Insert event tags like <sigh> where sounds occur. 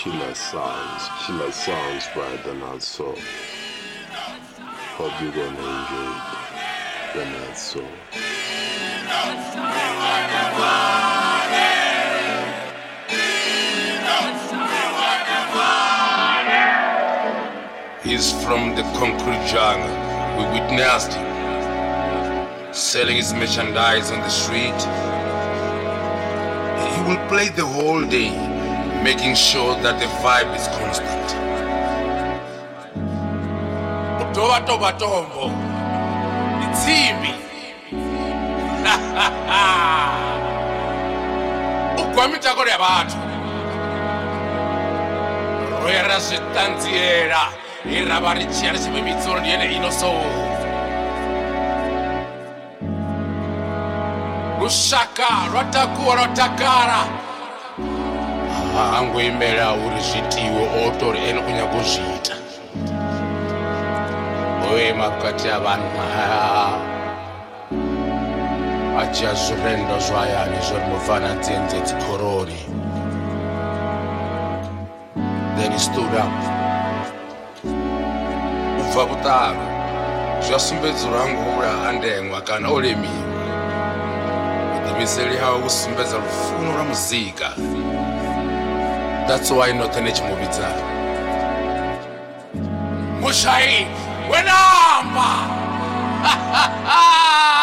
Chillas Sounds, Chillas Sounds by the Night Soul. Hope you're gonna enjoy it. The Night Soul. He's from the concrete jungle. We witnessed him selling his merchandise on the street. He will play the whole day, making sure that the vibe is constant. Toba toba tombo. Itsimbi. Ugwamita <laughs> kore abantu. Rwera zvitanziera. Ira vari chiya richive mitsoro ndiene inosouva. lushaka rwatakuwa rwatakara haangoimbela uri zviitiwe otori ene kunyaga uzviita oema kati yavanhu aya achiya zvirendo zvayani zvori mufana dzienze dzikoroni then stood up. Ubva kutaro zvasumbedziwa ngoura andemwa kana olemiwa idimiseli hawo kusumbedza lufuno lwa muzika. That's why not nothe nechimuvitsa mushayi wenamba <laughs>